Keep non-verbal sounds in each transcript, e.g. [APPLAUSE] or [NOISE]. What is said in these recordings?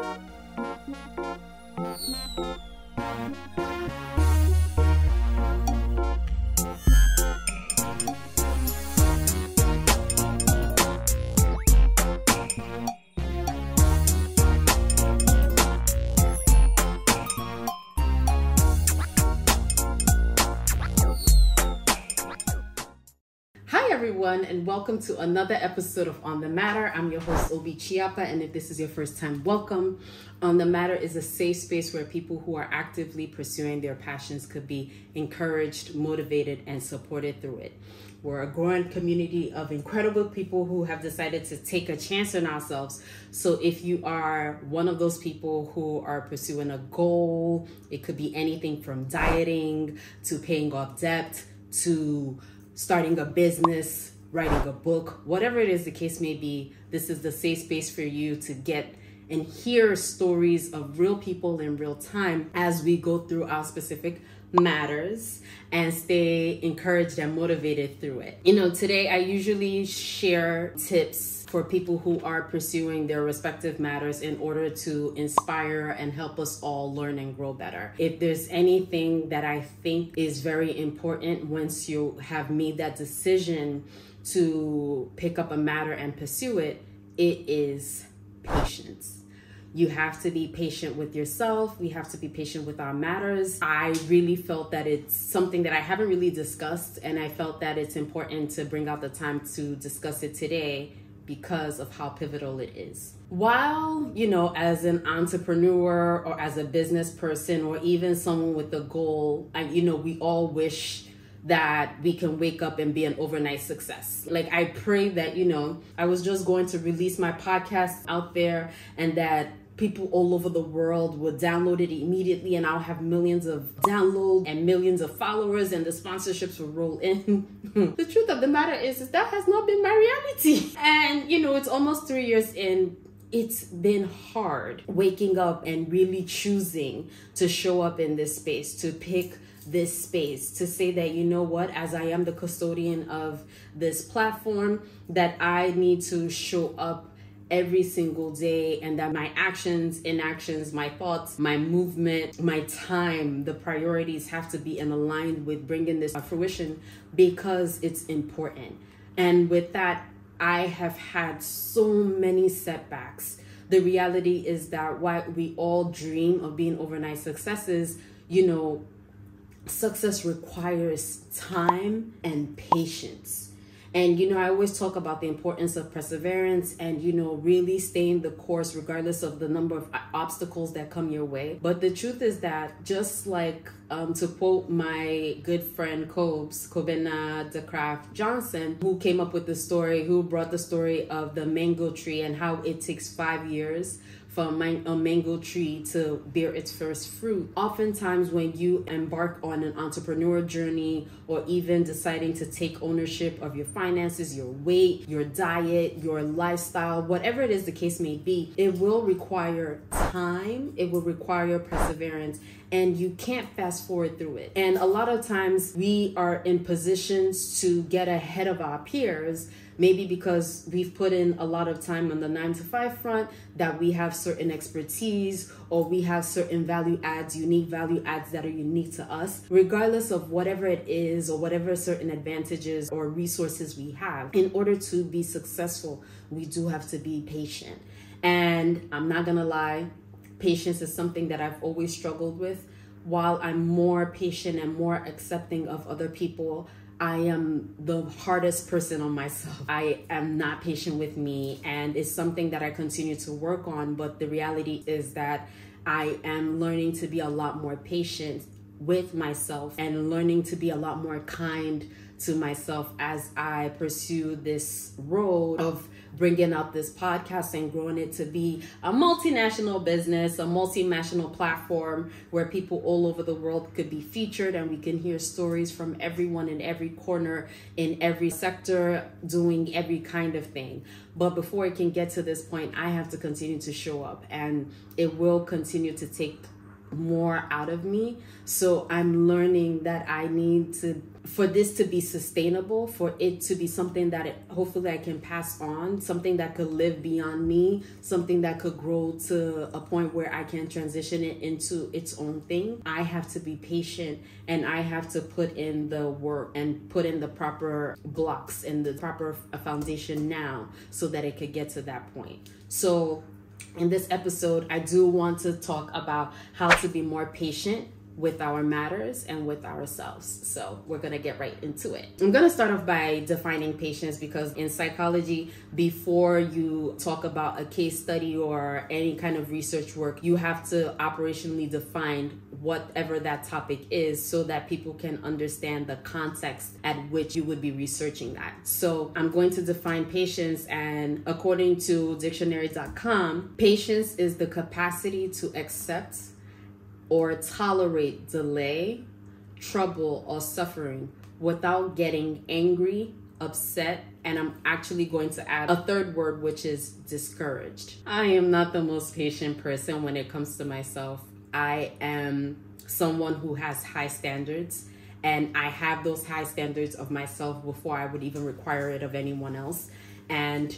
Thank you. Everyone, and welcome to another episode of On the Matter. I'm your host, Obi Chiapa, and if this is your first time, welcome. On the Matter is a safe space where people who are actively pursuing their passions could be encouraged, motivated, and supported through it. We're a growing community of incredible people who have decided to take a chance on ourselves. So, if you are one of those people who are pursuing a goal, it could be anything from dieting to paying off debt to starting a business, writing a book, whatever it is the case may be, this is the safe space for you to get and hear stories of real people in real time as we go through our specific matters and stay encouraged and motivated through it. You know, today I usually share tips for people who are pursuing their respective matters in order to inspire and help us all learn and grow better. If there's anything that I think is very important once you have made that decision to pick up a matter and pursue it, it is patience you have to be patient with yourself. We have to be patient with our matters. I really felt that it's something that I haven't really discussed, and I felt that it's important to bring out the time to discuss it today because of how pivotal it is. While, you know, as an entrepreneur or as a business person or even someone with a goal, I, you know, we all wish that we can wake up and be an overnight success. Like I pray that, you know, I was just going to release my podcast out there and that people all over the world will download it immediately and I'll have millions of downloads and millions of followers and the sponsorships will roll in. [LAUGHS] the truth of the matter is, is that has not been my reality. And you know, it's almost three years in it's been hard waking up and really choosing to show up in this space, to pick this space, to say that, you know what, as I am the custodian of this platform, that I need to show up every single day and that my actions, inactions, my thoughts, my movement, my time, the priorities have to be in aligned with bringing this to fruition because it's important. And with that, I have had so many setbacks. The reality is that while we all dream of being overnight successes, you know, success requires time and patience and, you know, I always talk about the importance of perseverance and, you know, really staying the course regardless of the number of obstacles that come your way. But the truth is that just like um, to quote my good friend Cobes, Kobina DeCraft Johnson, who came up with the story, who brought the story of the mango tree and how it takes five years from a mango tree to bear its first fruit. Oftentimes, when you embark on an entrepreneur journey or even deciding to take ownership of your finances, your weight, your diet, your lifestyle, whatever it is the case may be, it will require time, it will require your perseverance, and you can't fast forward through it. And a lot of times, we are in positions to get ahead of our peers maybe because we've put in a lot of time on the nine to five front that we have certain expertise or we have certain value adds unique value adds that are unique to us regardless of whatever it is or whatever certain advantages or resources we have in order to be successful we do have to be patient and i'm not gonna lie patience is something that i've always struggled with while i'm more patient and more accepting of other people I am the hardest person on myself. [LAUGHS] I am not patient with me, and it's something that I continue to work on. But the reality is that I am learning to be a lot more patient with myself and learning to be a lot more kind to myself as I pursue this road of bringing out this podcast and growing it to be a multinational business, a multinational platform where people all over the world could be featured and we can hear stories from everyone in every corner, in every sector, doing every kind of thing. But before it can get to this point, I have to continue to show up and it will continue to take more out of me. So I'm learning that I need to for this to be sustainable, for it to be something that it, hopefully I can pass on, something that could live beyond me, something that could grow to a point where I can transition it into its own thing, I have to be patient and I have to put in the work and put in the proper blocks and the proper foundation now so that it could get to that point. So, in this episode, I do want to talk about how to be more patient with our matters and with ourselves. So we're gonna get right into it. I'm gonna start off by defining patience because in psychology, before you talk about a case study or any kind of research work, you have to operationally define whatever that topic is so that people can understand the context at which you would be researching that. So I'm going to define patience, and according to dictionary.com, patience is the capacity to accept or tolerate delay, trouble, or suffering without getting angry, upset, and I'm actually going to add a third word, which is discouraged. I am not the most patient person when it comes to myself. I am someone who has high standards, and I have those high standards of myself before I would even require it of anyone else. And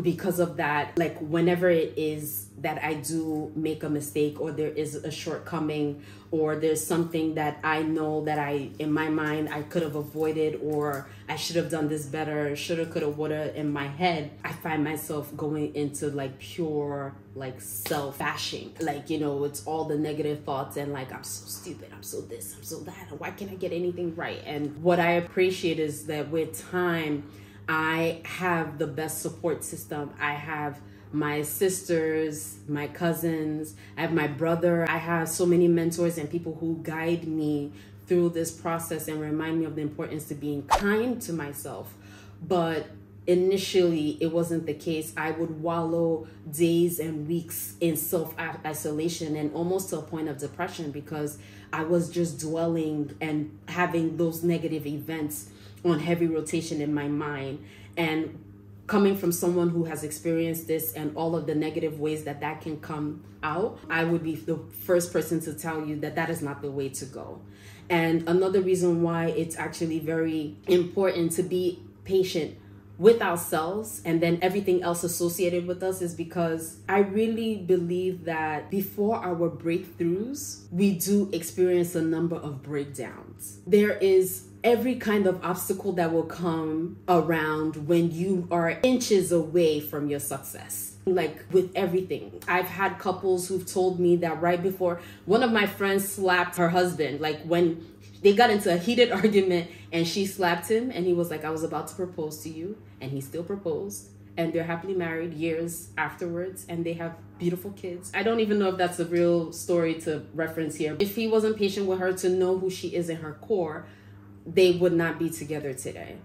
because of that, like whenever it is that I do make a mistake or there is a shortcoming or there's something that I know that I in my mind I could have avoided or I should have done this better, shoulda, coulda, woulda in my head, I find myself going into like pure like self bashing. Like, you know, it's all the negative thoughts and like I'm so stupid, I'm so this, I'm so that, why can't I get anything right? And what I appreciate is that with time I have the best support system. I have my sisters, my cousins, I have my brother. I have so many mentors and people who guide me through this process and remind me of the importance to being kind to myself. But initially it wasn't the case i would wallow days and weeks in self isolation and almost to a point of depression because i was just dwelling and having those negative events on heavy rotation in my mind. And coming from someone who has experienced this and all of the negative ways that that can come out i would be the first person to tell you that that is not the way to go. And another reason why it's actually very important to be patient with ourselves and then everything else associated with us is because I really believe that before our breakthroughs, we do experience a number of breakdowns. There is every kind of obstacle that will come around when you are inches away from your success like with everything. I've had couples who've told me that right before one of my friends slapped her husband, like when they got into a heated [LAUGHS] argument and she slapped him and he was like, I was about to propose to you. And he still proposed. And they're happily married years afterwards and they have beautiful kids. I don't even know if that's a real story to reference here. If he wasn't patient with her to know who she is in her core, they would not be together today.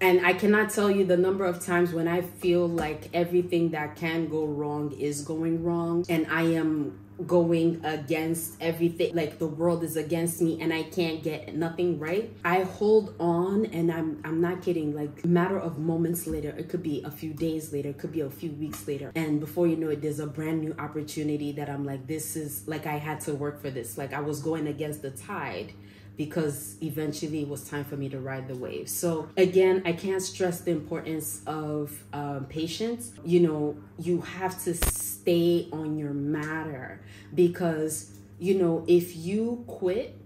And I cannot tell you the number of times when I feel like everything that can go wrong is going wrong and I am going against everything like the world is against me and I can't get nothing right. I hold on and I'm I'm not kidding. Like matter of moments later it could be a few days later it could be a few weeks later. And before you know it there's a brand new opportunity that I'm like this is like I had to work for this. Like I was going against the tide because eventually it was time for me to ride the wave. So, again, I can't stress the importance of um, patience. You know, you have to stay on your matter because, you know, if you quit,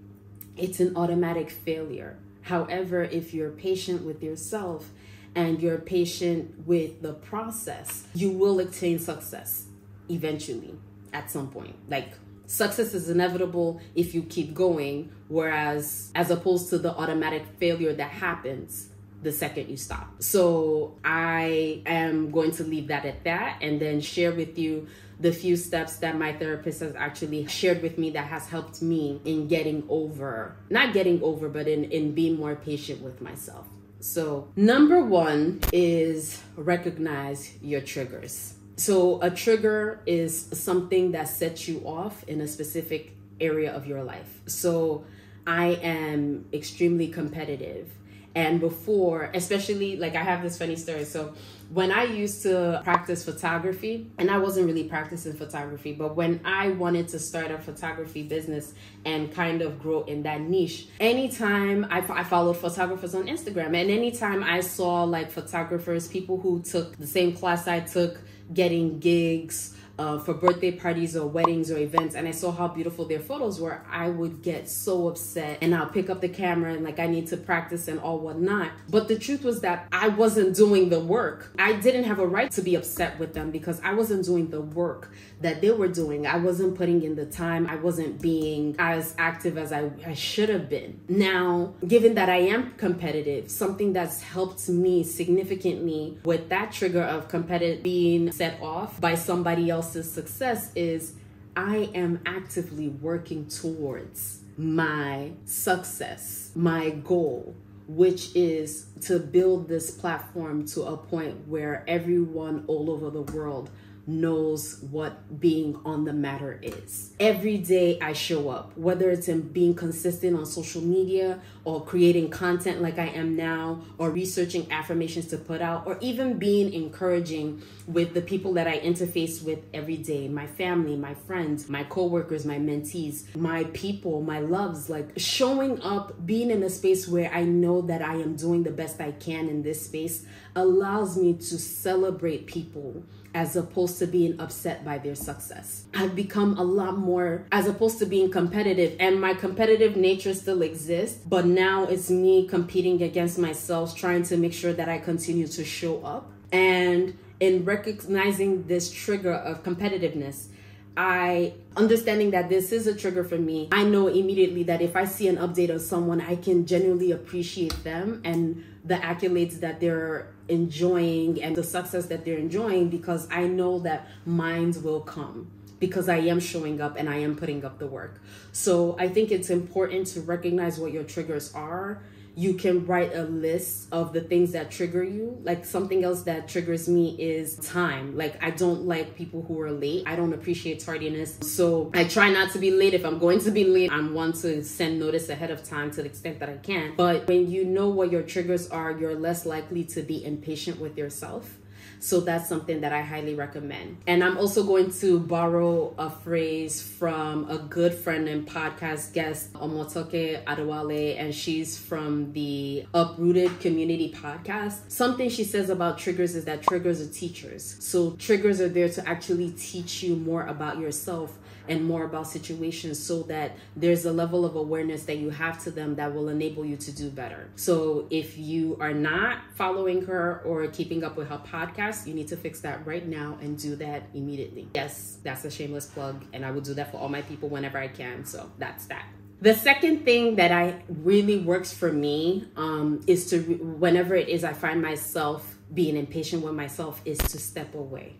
it's an automatic failure. However, if you're patient with yourself and you're patient with the process, you will attain success eventually at some point. Like success is inevitable if you keep going whereas as opposed to the automatic failure that happens the second you stop. So i am going to leave that at that and then share with you the few steps that my therapist has actually shared with me that has helped me in getting over not getting over but in in being more patient with myself. So number one is recognize your triggers so, a trigger is something that sets you off in a specific area of your life. So, I am extremely competitive. And before, especially like I have this funny story. So when I used to practice photography, and I wasn't really practicing photography, but when I wanted to start a photography business and kind of grow in that niche, anytime I, I followed photographers on Instagram, and anytime I saw like photographers, people who took the same class I took, getting gigs, uh, for birthday parties or weddings or events and I saw how beautiful their photos were, I would get so upset and I'll pick up the camera and like I need to practice and all whatnot. But the truth was that I wasn't doing the work. I didn't have a right to be upset with them because I wasn't doing the work that they were doing. I wasn't putting in the time. I wasn't being as active as I, I should have been. Now, given that I am competitive, something that's helped me significantly with that trigger of competitive being set off by somebody else else's success is I am actively working towards my success, my goal, which is to build this platform to a point where everyone all over the world knows what being on the matter is. Every day I show up, whether it's in being consistent on social media or creating content like I am now, or researching affirmations to put out, or even being encouraging with the people that I interface with every day my family, my friends, my coworkers, my mentees, my people, my loves. Like showing up, being in a space where I know that I am doing the best I can in this space allows me to celebrate people as opposed to being upset by their success. I've become a lot more, as opposed to being competitive, and my competitive nature still exists, but now it's me competing against myself, trying to make sure that I continue to show up. And in recognizing this trigger of competitiveness, I understanding that this is a trigger for me, I know immediately that if I see an update of someone, I can genuinely appreciate them and the accolades that they're enjoying and the success that they're enjoying because I know that minds will come because I am showing up and I am putting up the work. So I think it's important to recognize what your triggers are you can write a list of the things that trigger you. Like something else that triggers me is time. Like I don't like people who are late. I don't appreciate tardiness. So I try not to be late. If I'm going to be late, I'm one to send notice ahead of time to the extent that I can. But when you know what your triggers are, you're less likely to be impatient with yourself so that's something that I highly recommend. And I'm also going to borrow a phrase from a good friend and podcast guest, Omotoke Adewale, and she's from the Uprooted Community podcast. Something she says about triggers is that triggers are teachers. So triggers are there to actually teach you more about yourself and more about situations so that there's a level of awareness that you have to them that will enable you to do better. So if you are not following her or keeping up with her podcast, you need to fix that right now and do that immediately. Yes, that's a shameless plug, and I will do that for all my people whenever I can. So that's that. The second thing that I really works for me um, is to whenever it is I find myself being impatient with myself is to step away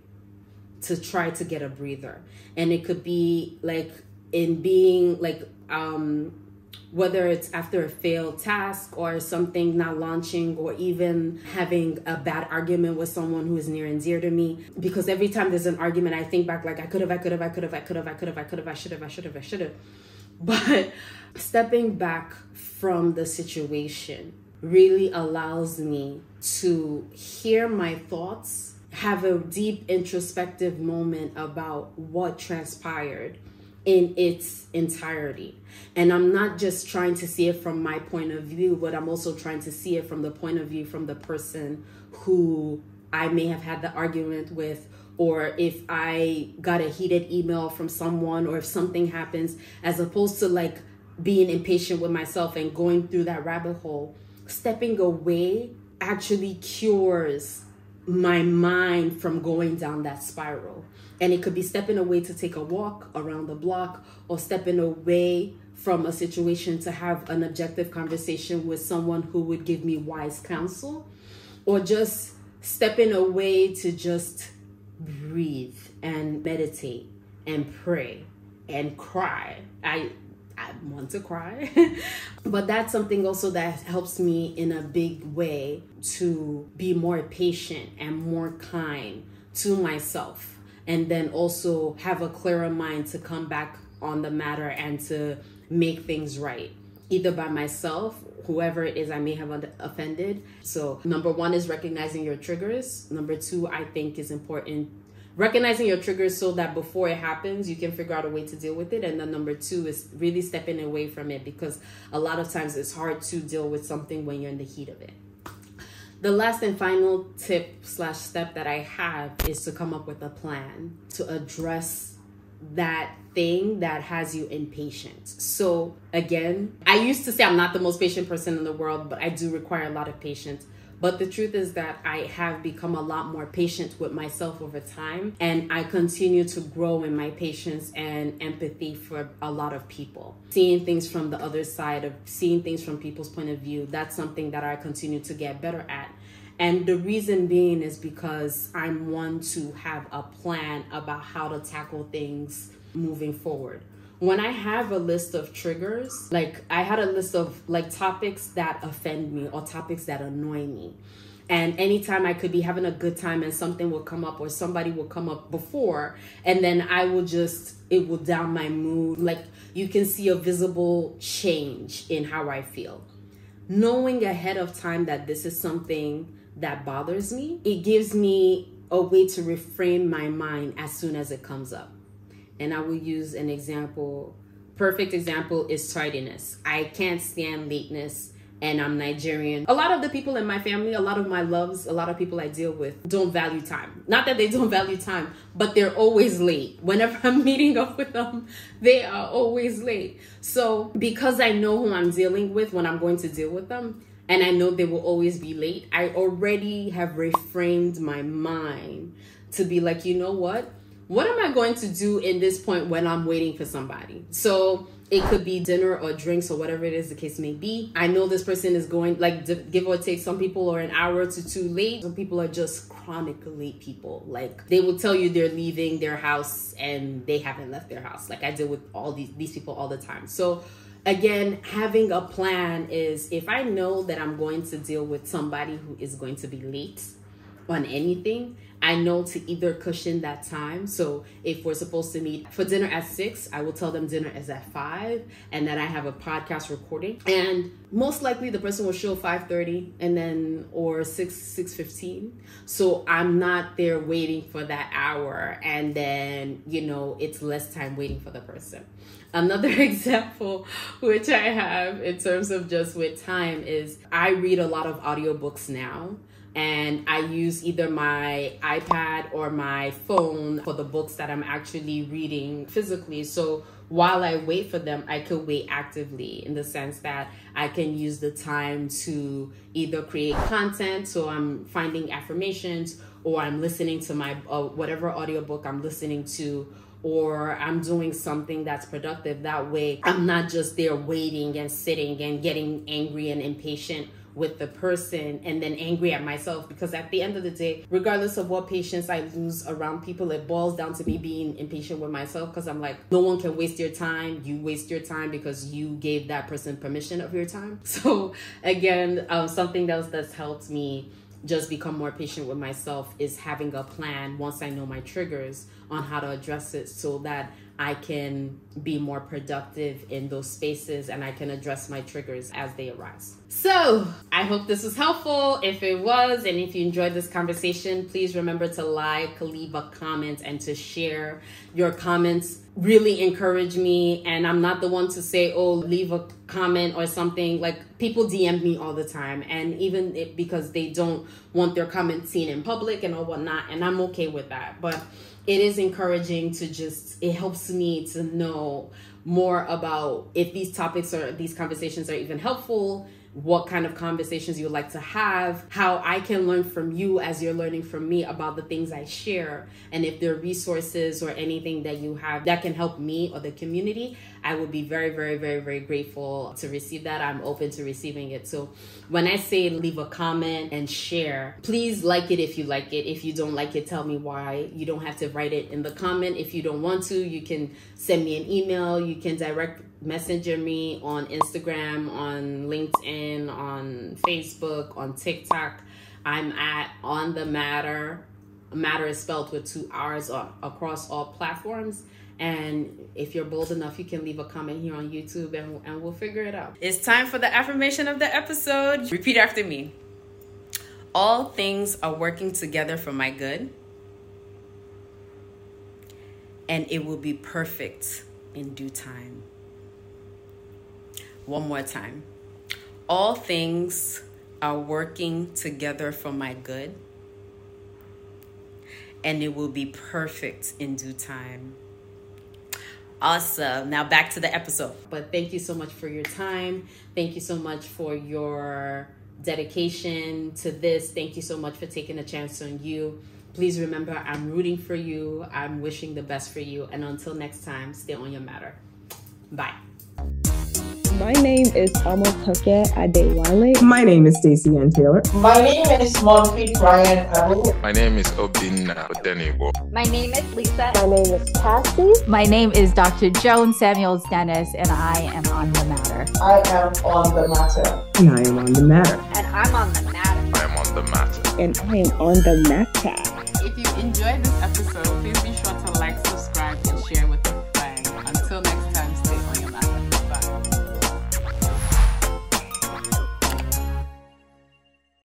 to try to get a breather. And it could be like in being like um whether it's after a failed task or something not launching or even having a bad argument with someone who is near and dear to me. Because every time there's an argument i think back like i could have i could have i could have i could have i could have i could have i should have i should have i should have but stepping back from the situation really allows me to hear my thoughts have a deep introspective moment about what transpired in its entirety. And I'm not just trying to see it from my point of view, but I'm also trying to see it from the point of view from the person who I may have had the argument with, or if I got a heated email from someone, or if something happens, as opposed to like being impatient with myself and going through that rabbit hole. Stepping away actually cures my mind from going down that spiral. And it could be stepping away to take a walk around the block or stepping away from a situation to have an objective conversation with someone who would give me wise counsel or just stepping away to just breathe and meditate and pray and cry. I I want to cry. [LAUGHS] but that's something also that helps me in a big way to be more patient and more kind to myself. And then also have a clearer mind to come back on the matter and to make things right, either by myself whoever it is I may have offended. So, number one is recognizing your triggers. Number two, I think is important recognizing your triggers so that before it happens you can figure out a way to deal with it and then number two is really stepping away from it because a lot of times it's hard to deal with something when you're in the heat of it the last and final tip slash step that i have is to come up with a plan to address that thing that has you impatient. So, again, I used to say I'm not the most patient person in the world, but I do require a lot of patience. But the truth is that I have become a lot more patient with myself over time, and I continue to grow in my patience and empathy for a lot of people. Seeing things from the other side of seeing things from people's point of view, that's something that I continue to get better at. And the reason being is because I'm one to have a plan about how to tackle things moving forward when I have a list of triggers, like I had a list of like topics that offend me or topics that annoy me. And anytime I could be having a good time and something will come up or somebody will come up before, and then I will just, it will down my mood. Like you can see a visible change in how I feel. Knowing ahead of time that this is something that bothers me, it gives me a way to reframe my mind as soon as it comes up and I will use an example. Perfect example is tardiness. I can't stand lateness and I'm Nigerian. A lot of the people in my family, a lot of my loves, a lot of people I deal with don't value time. Not that they don't value time, but they're always late. Whenever [LAUGHS] I'm meeting up with them, they are always late. So, because I know who I'm dealing with when I'm going to deal with them, and I know they will always be late, I already have reframed my mind to be like, you know what? What am I going to do in this point when I'm waiting for somebody? So it could be dinner or drinks or whatever it is the case may be. I know this person is going, like, give or take, some people are an hour to two late. Some people are just chronic late people. Like, they will tell you they're leaving their house and they haven't left their house. Like, I deal with all these, these people all the time. So, again, having a plan is if I know that I'm going to deal with somebody who is going to be late on anything, I know to either cushion that time. So if we're supposed to meet for dinner at six, I will tell them dinner is at five, and then I have a podcast recording. And most likely the person will show five thirty, and then or six six fifteen. So I'm not there waiting for that hour, and then you know it's less time waiting for the person. Another [LAUGHS] example which I have in terms of just with time is I read a lot of audiobooks now and I use either my iPad or my phone for the books that I'm actually reading physically. So while I wait for them, I could wait actively in the sense that I can use the time to either create content, so I'm finding affirmations, or I'm listening to my uh, whatever audiobook I'm listening to, or I'm doing something that's productive. That way, I'm not just there waiting and sitting and getting angry and impatient with the person and then angry at myself because at the end of the day, regardless of what patience I lose around people, it boils down to me being impatient with myself because I'm like, no one can waste your time. You waste your time because you gave that person permission of your time. [LAUGHS] So again, um, something else that's helped me just become more patient with myself is having a plan once I know my triggers on how to address it so that I can be more productive in those spaces and I can address my triggers as they arise. So, I hope this was helpful. If it was, and if you enjoyed this conversation, please remember to like, leave a comment, and to share. Your comments really encourage me, and I'm not the one to say, oh, leave a comment or something. Like, people DM me all the time, and even because they don't want their comments seen in public and all whatnot, and I'm okay with that. But it is encouraging to just it helps me to know more about if these topics or these conversations are even helpful what kind of conversations you would like to have, how I can learn from you as you're learning from me about the things I share, and if there are resources or anything that you have that can help me or the community, I would be very, very, very, very grateful to receive that. I'm open to receiving it. So when I say leave a comment and share, please like it if you like it. If you don't like it, tell me why. You don't have to write it in the comment. If you don't want to, you can send me an email. You can direct messenger me on Instagram, on LinkedIn, on Facebook, on TikTok. I'm at on the matter Matter is spelled with two R's across all platforms. And if you're bold enough, you can leave a comment here on YouTube and, and we'll figure it out. It's time for the affirmation of the episode. Repeat after me All things are working together for my good, and it will be perfect in due time. One more time. All things are working together for my good, and it will be perfect in due time. Awesome. Now back to the episode. But thank you so much for your time. Thank you so much for your dedication to this. Thank you so much for taking a chance on you. Please remember, I'm rooting for you. I'm wishing the best for you. And until next time, stay on your matter. Bye. My name is Omotoke Adewale. My name is Stacey Ann Taylor. My name is Monfit Ryan Abu. My name is Obinna Odenibo. My name is Lisa. My name is Cassie. My name is Dr. Joan Samuels Dennis, and I am on the matter. I am on the matter. And I am on the matter. And I'm on the matter. I am on the matter. And I am on the matter. If you enjoyed this episode, please be